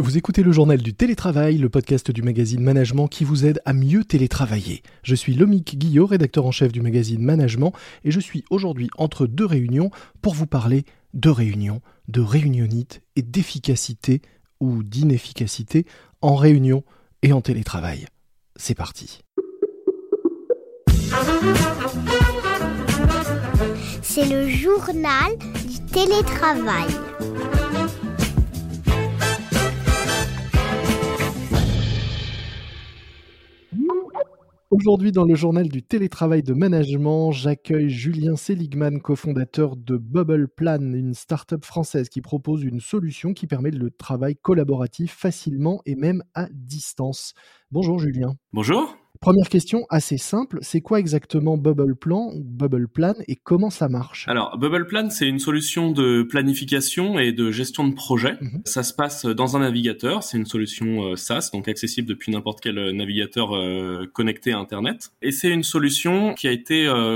Vous écoutez le journal du télétravail, le podcast du magazine Management qui vous aide à mieux télétravailler. Je suis Lomique Guillot, rédacteur en chef du magazine Management, et je suis aujourd'hui entre deux réunions pour vous parler de réunions, de réunionite et d'efficacité ou d'inefficacité en réunion et en télétravail. C'est parti. C'est le journal du télétravail. Aujourd'hui, dans le journal du télétravail de management, j'accueille Julien Seligman, cofondateur de Bubble Plan, une start-up française qui propose une solution qui permet le travail collaboratif facilement et même à distance. Bonjour Julien. Bonjour. Première question assez simple, c'est quoi exactement Bubble Plan ou Bubble Plan et comment ça marche? Alors Bubble Plan, c'est une solution de planification et de gestion de projet. Mhm. Ça se passe dans un navigateur, c'est une solution euh, SaaS, donc accessible depuis n'importe quel euh, navigateur euh, connecté à Internet. Et c'est une solution qui a été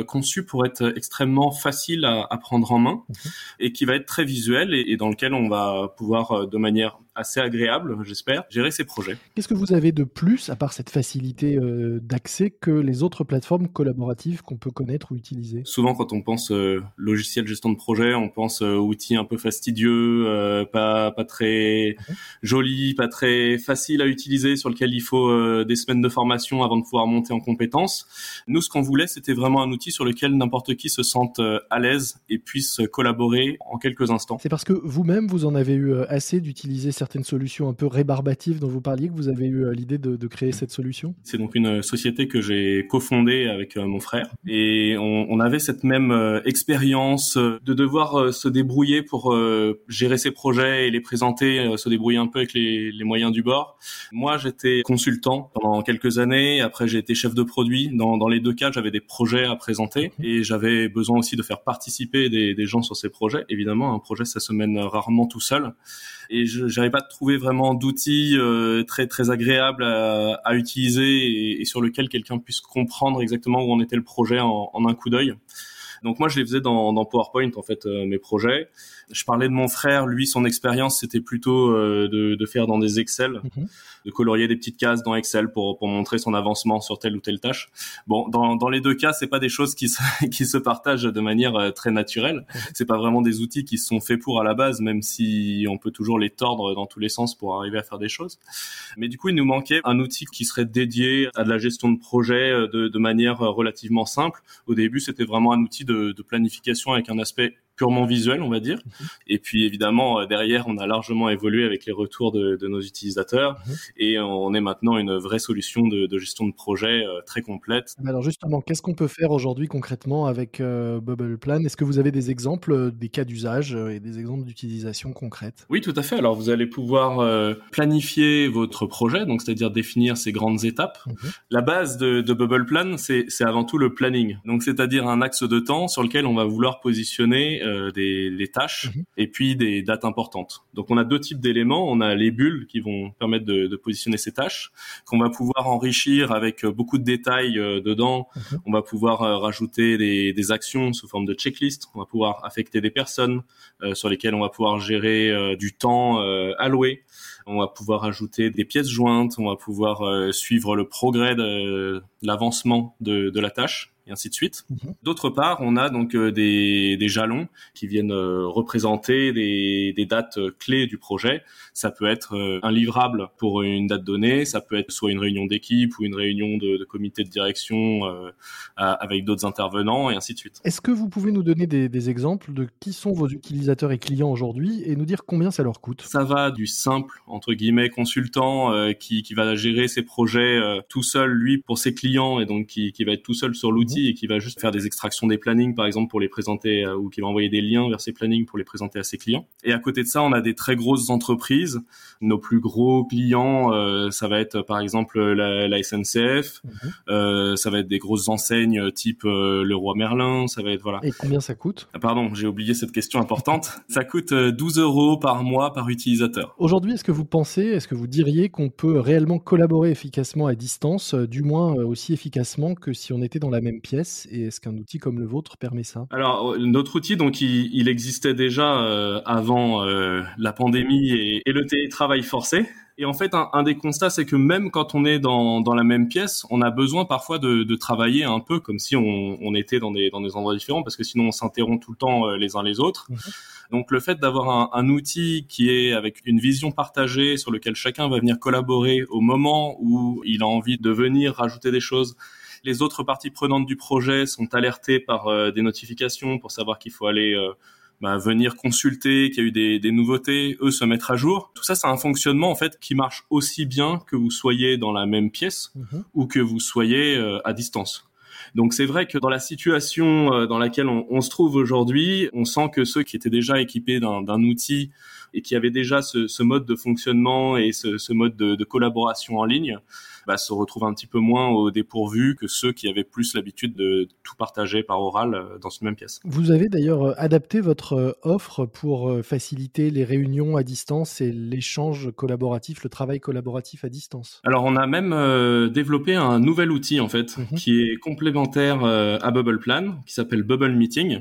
conçue pour être extrêmement facile à, prendre en main mhm. et qui va être très visuelle et dans lequel on va pouvoir de manière assez agréable, j'espère, gérer ces projets. Qu'est-ce que vous avez de plus, à part cette facilité euh, d'accès, que les autres plateformes collaboratives qu'on peut connaître ou utiliser? Souvent, quand on pense euh, logiciel gestion de projet, on pense euh, outils un peu fastidieux, pas, pas très mhm. joli, pas très facile à utiliser, sur lequel il faut des semaines de formation avant de pouvoir monter en compétences. Nous, ce qu'on voulait, c'était vraiment un outil sur lequel n'importe qui se sente à l'aise et puisse collaborer en quelques instants. C'est parce que vous-même, vous en avez eu assez d'utiliser certains certaines solutions un peu rébarbatives dont vous parliez que vous avez eu euh, l'idée de, créer cette solution? C'est donc une société que j'ai cofondée avec euh, mon frère et on, avait cette même euh, expérience de devoir se débrouiller pour gérer ses projets et les présenter, se débrouiller un peu avec les, moyens du bord. Moi, j'étais consultant pendant quelques années. Après, j'ai été chef de produit. Dans, les deux cas, j'avais des projets à présenter et j'avais besoin aussi de faire participer des, gens sur ces projets. Évidemment, un projet, ça se mène rarement tout seul et je n'arrive pas à trouver vraiment d'outils euh, très très agréables à, utiliser et, sur lequel quelqu'un puisse comprendre exactement où en était le projet en un coup d'œil. Donc moi, je les faisais dans, dans PowerPoint en fait euh, mes projets. Je parlais de mon frère, lui, son expérience c'était plutôt euh, de, de, faire dans des Excel, mhm. de colorier des petites cases dans Excel pour, pour montrer son avancement sur telle ou telle tâche. Bon, dans, dans les deux cas, c'est pas des choses qui se, qui se partagent de manière euh, très naturelle. Mhm. C'est pas vraiment des outils qui sont faits pour à la base, même si on peut toujours les tordre dans tous les sens pour arriver à faire des choses. Mais du coup, il nous manquait un outil qui serait dédié à de la gestion de projet de, de manière relativement simple. Au début, c'était vraiment un outil de, planification avec un aspect purement visuel, on va dire. Mhm. Et puis évidemment, euh, derrière, on a largement évolué avec les retours de, nos utilisateurs mhm. et on est maintenant une vraie solution de, gestion de projet euh, très complète. Alors justement, qu'est-ce qu'on peut faire aujourd'hui concrètement avec euh, Bubble Plan? Est-ce que vous avez des exemples, des cas d'usage et des exemples d'utilisation concrète Oui, tout à fait. Alors vous allez pouvoir planifier votre projet, donc c'est-à-dire définir ces grandes étapes. Mhm. La base de, de Bubble Plan, c'est avant tout le planning. Donc c'est-à-dire un axe de temps sur lequel on va vouloir positionner euh, des, tâches mhm. et puis des dates importantes. Donc on a deux types d'éléments. On a les bulles qui vont permettre de, positionner ces tâches, qu'on va pouvoir enrichir avec beaucoup de détails euh, dedans. Mhm. On va pouvoir euh, rajouter des, actions sous forme de checklist. On va pouvoir affecter des personnes sur lesquelles on va pouvoir gérer du temps alloué. On va pouvoir ajouter des pièces jointes. On va pouvoir suivre le progrès de, l'avancement de la tâche et ainsi de suite. Mhm. D'autre part, on a donc euh, des, des, jalons qui viennent euh, représenter des, des, dates euh, clés du projet. Ça peut être un livrable pour une date donnée, ça peut être soit une réunion d'équipe ou une réunion de, de comité de direction avec d'autres intervenants et ainsi de suite. Est-ce que vous pouvez nous donner des, des, exemples de qui sont vos utilisateurs et clients aujourd'hui et nous dire combien ça leur coûte? Ça va du simple entre guillemets consultant qui, qui va gérer ses projets tout seul lui pour ses clients et donc qui, qui va être tout seul sur l'outil et qui va juste faire des extractions des plannings, par exemple, pour les présenter euh, ou qui va envoyer des liens vers ces plannings pour les présenter à ses clients. Et à côté de ça, on a des très grosses entreprises. Nos plus gros clients, euh, ça va être par exemple la, la SNCF, mhm. euh, ça va être des grosses enseignes type euh, le Roi Merlin, ça va être voilà. Et combien ça coûte? Ah, Pardon, j'ai oublié cette question importante. ça coûte 12 euros par mois par utilisateur. Aujourd'hui, est-ce que vous pensez, est-ce que vous diriez qu'on peut réellement collaborer efficacement à distance, du moins aussi efficacement que si on était dans la même pièce? Et est-ce qu'un outil comme le vôtre permet ça? Alors, notre outil, donc, il, existait déjà avant la pandémie et, le télétravail forcé. Et en fait, un, des constats, c'est que même quand on est dans, dans, la même pièce, on a besoin parfois de, de travailler un peu comme si on, on, était dans des, dans des endroits différents, parce que sinon on s'interrompt tout le temps euh, les uns les autres. Mhm. Donc le fait d'avoir un, un, outil qui est avec une vision partagée, sur lequel chacun va venir collaborer au moment où il a envie de venir rajouter des choses, les autres parties prenantes du projet sont alertées par euh, des notifications pour savoir qu'il faut aller euh, bah, venir consulter, qu'il y a eu des, des, nouveautés, eux se mettre à jour. Tout ça, c'est un fonctionnement en fait qui marche aussi bien que vous soyez dans la même pièce mhm. ou que vous soyez euh, à distance. Donc c'est vrai que dans la situation euh, dans laquelle on, on se trouve aujourd'hui, on sent que ceux qui étaient déjà équipés d'un outil et qui avaient déjà ce, ce, mode de fonctionnement et ce, ce mode de, de, collaboration en ligne, bah, se retrouvent un petit peu moins au dépourvu que ceux qui avaient plus l'habitude de tout partager par oral euh, dans une même pièce. Vous avez d'ailleurs euh, adapté votre euh, offre pour faciliter les réunions à distance et l'échange collaboratif, le travail collaboratif à distance? Alors on a même développé un nouvel outil en fait mhm. qui est complémentaire à Bubble Plan, qui s'appelle Bubble Meeting.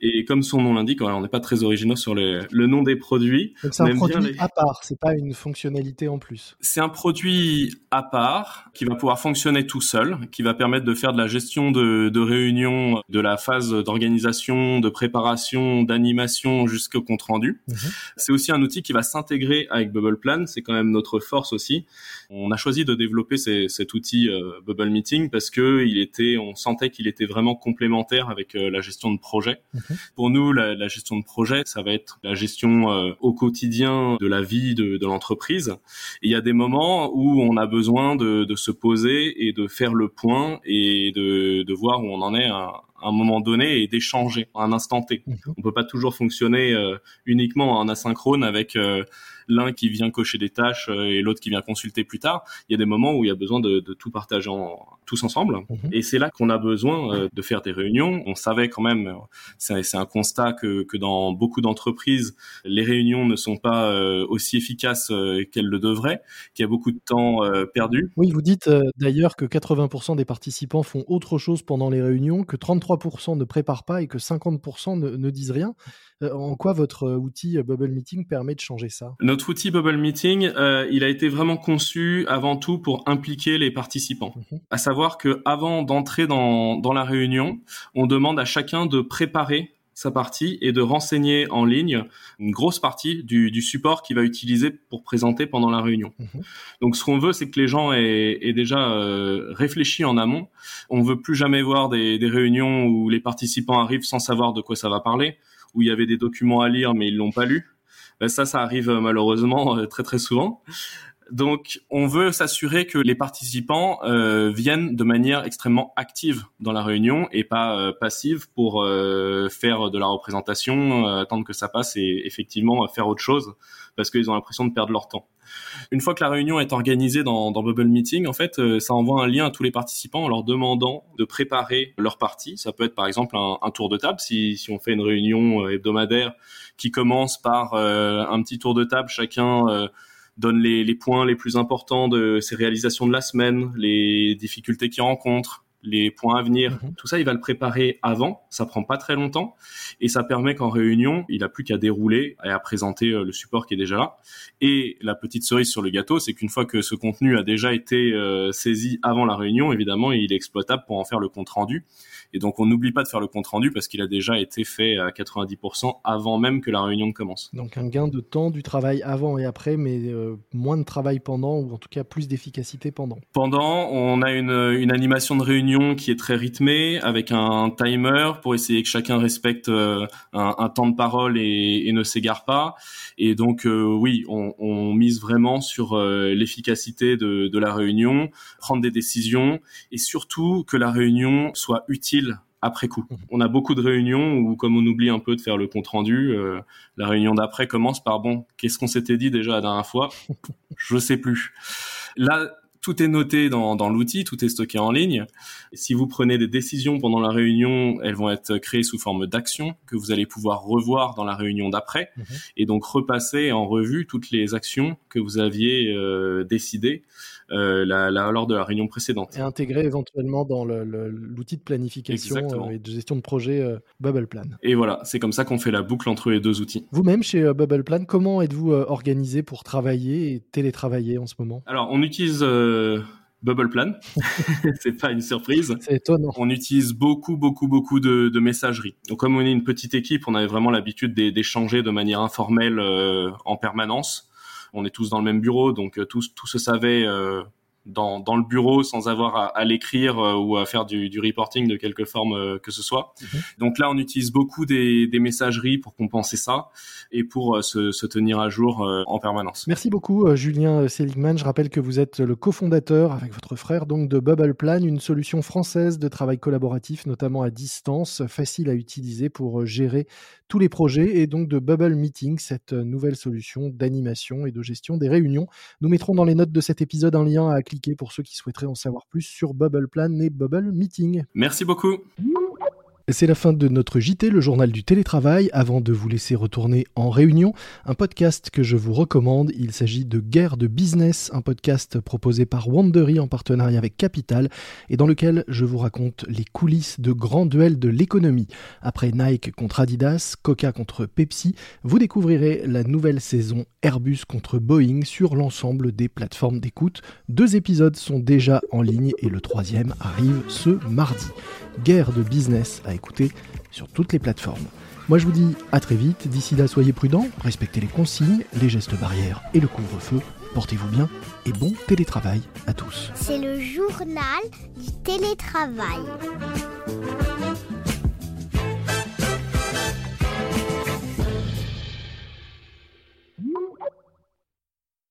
Et comme son nom l'indique, on n'est pas très originaux sur le nom des produits. Donc c'est un produit à part, c'est pas une fonctionnalité en plus. C'est un produit à part qui va pouvoir fonctionner tout seul, qui va permettre de faire de la gestion de, de réunions, de la phase d'organisation, de préparation, d'animation jusqu'au compte rendu. Mhm. C'est aussi un outil qui va s'intégrer avec Bubble Plan. C'est quand même notre force aussi. On a choisi de développer ces, cet outil euh, Bubble Meeting parce que il était, on sentait qu'il était vraiment complémentaire avec euh, la gestion de projet. Mhm. Pour nous, la, la, gestion de projet, ça va être la gestion euh, au quotidien de la vie de, de l'entreprise. il y a des moments où on a besoin de de, se poser et de faire le point et de, de voir où on en est à, un moment donné et d'échanger à un instant T. Mhm. On peut pas toujours fonctionner euh, uniquement en asynchrone avec euh, l'un qui vient cocher des tâches euh, et l'autre qui vient consulter plus tard. Il y a des moments où il y a besoin de, de tout partager en, tous ensemble. Mhm. Et c'est là qu'on a besoin euh, de faire des réunions. On savait quand même, c'est un constat que, que dans beaucoup d'entreprises, les réunions ne sont pas aussi efficaces qu'elles le devraient, qu'il y a beaucoup de temps perdu. Oui, vous dites d'ailleurs que 80% des participants font autre chose pendant les réunions, que 33% ne préparent pas et que 50% ne, ne disent rien. En quoi votre outil Bubble Meeting permet de changer ça? Notre outil Bubble Meeting, euh, il a été vraiment conçu avant tout pour impliquer les participants. Mhm. À savoir que avant d'entrer dans, dans la réunion, on demande à chacun de préparer sa partie et de renseigner en ligne une grosse partie du, du support qu'il va utiliser pour présenter pendant la réunion. Mhm. Donc ce qu'on veut, c'est que les gens aient, aient déjà euh, réfléchi en amont. On veut plus jamais voir des, des réunions où les participants arrivent sans savoir de quoi ça va parler, où il y avait des documents à lire mais ils l'ont pas lu. Ben, ça, ça arrive euh, malheureusement euh, très très souvent. Donc, on veut s'assurer que les participants euh, viennent de manière extrêmement active dans la réunion et pas euh, passive pour euh, faire de la représentation, attendre que ça passe et effectivement faire autre chose parce qu'ils ont l'impression de perdre leur temps. Une fois que la réunion est organisée dans, dans Bubble Meeting, en fait, ça envoie un lien à tous les participants en leur demandant de préparer leur partie. Ça peut être par exemple un, un tour de table si, si on fait une réunion hebdomadaire qui commence par un petit tour de table, chacun donne les, points les plus importants de ses réalisations de la semaine, les difficultés qu'il rencontre, les points à venir. Mhm. Tout ça, il va le préparer avant. Ça prend pas très longtemps et ça permet qu'en réunion, il a plus qu'à dérouler et à présenter euh, le support qui est déjà là. Et la petite cerise sur le gâteau, c'est qu'une fois que ce contenu a déjà été euh, saisi avant la réunion, évidemment, il est exploitable pour en faire le compte rendu. Et donc, on n'oublie pas de faire le compte rendu parce qu'il a déjà été fait à 90% avant même que la réunion ne commence. Donc, un gain de temps du travail avant et après, mais euh, moins de travail pendant, ou en tout cas plus d'efficacité pendant. Pendant, on a une, une, animation de réunion qui est très rythmée avec un timer pour essayer que chacun respecte euh, un, un, temps de parole et, et ne s'égare pas. Et donc, euh, oui, on, on, mise vraiment sur l'efficacité de, de la réunion, prendre des décisions et surtout que la réunion soit utile après coup. Mhm. On a beaucoup de réunions où, comme on oublie un peu de faire le compte rendu, euh, la réunion d'après commence par bon, qu'est-ce qu'on s'était dit déjà la dernière fois? Je sais plus. Là, tout est noté dans, dans l'outil, tout est stocké en ligne. si vous prenez des décisions pendant la réunion, elles vont être créées sous forme d'actions que vous allez pouvoir revoir dans la réunion d'après mhm. et donc repasser en revue toutes les actions que vous aviez euh, décidées euh, la, la, lors de la réunion précédente. Et intégrer éventuellement dans l'outil de planification euh, et de gestion de projet euh, Bubble Plan. Et voilà, c'est comme ça qu'on fait la boucle entre les deux outils. Vous-même, chez Bubble Plan, comment êtes-vous organisé pour travailler et télétravailler en ce moment? Alors, on utilise... Bubble Plan. c'est pas une surprise. C'est étonnant. On utilise beaucoup, beaucoup, beaucoup de, de, messagerie. Donc, comme on est une petite équipe, on avait vraiment l'habitude d'échanger de manière informelle en permanence on est tous dans le même bureau, donc euh, tout, se savait euh, dans, dans, le bureau sans avoir à, à l'écrire euh, ou à faire du, du, reporting de quelque forme que ce soit. Mhm. Donc là, on utilise beaucoup des, des, messageries pour compenser ça et pour se, se, tenir à jour en permanence. Merci beaucoup, Julien Seligman. Je rappelle que vous êtes le cofondateur avec votre frère donc de Bubble Plan, une solution française de travail collaboratif, notamment à distance, facile à utiliser pour gérer tous les projets et donc de Bubble Meeting, cette euh, nouvelle solution d'animation et de gestion des réunions. Nous mettrons dans les notes de cet épisode un lien à pour ceux qui souhaiteraient en savoir plus sur Bubble Plan et Bubble Meeting. Merci beaucoup. C'est la fin de notre JT, le journal du télétravail. Avant de vous laisser retourner en réunion, un podcast que je vous recommande. Il s'agit de Guerre de Business, un podcast proposé par Wandery en partenariat avec Capital et dans lequel je vous raconte les coulisses de grands duels de l'économie. Après Nike contre Adidas, Coca contre Pepsi, vous découvrirez la nouvelle saison Airbus contre Boeing sur l'ensemble des plateformes d'écoute. Deux épisodes sont déjà en ligne et le troisième arrive ce mardi. Guerre de Business écouter sur toutes les plateformes. Moi je vous dis à très vite, d'ici là soyez prudents, respectez les consignes, les gestes barrières et le couvre-feu, portez-vous bien et bon télétravail à tous. C'est le journal du télétravail.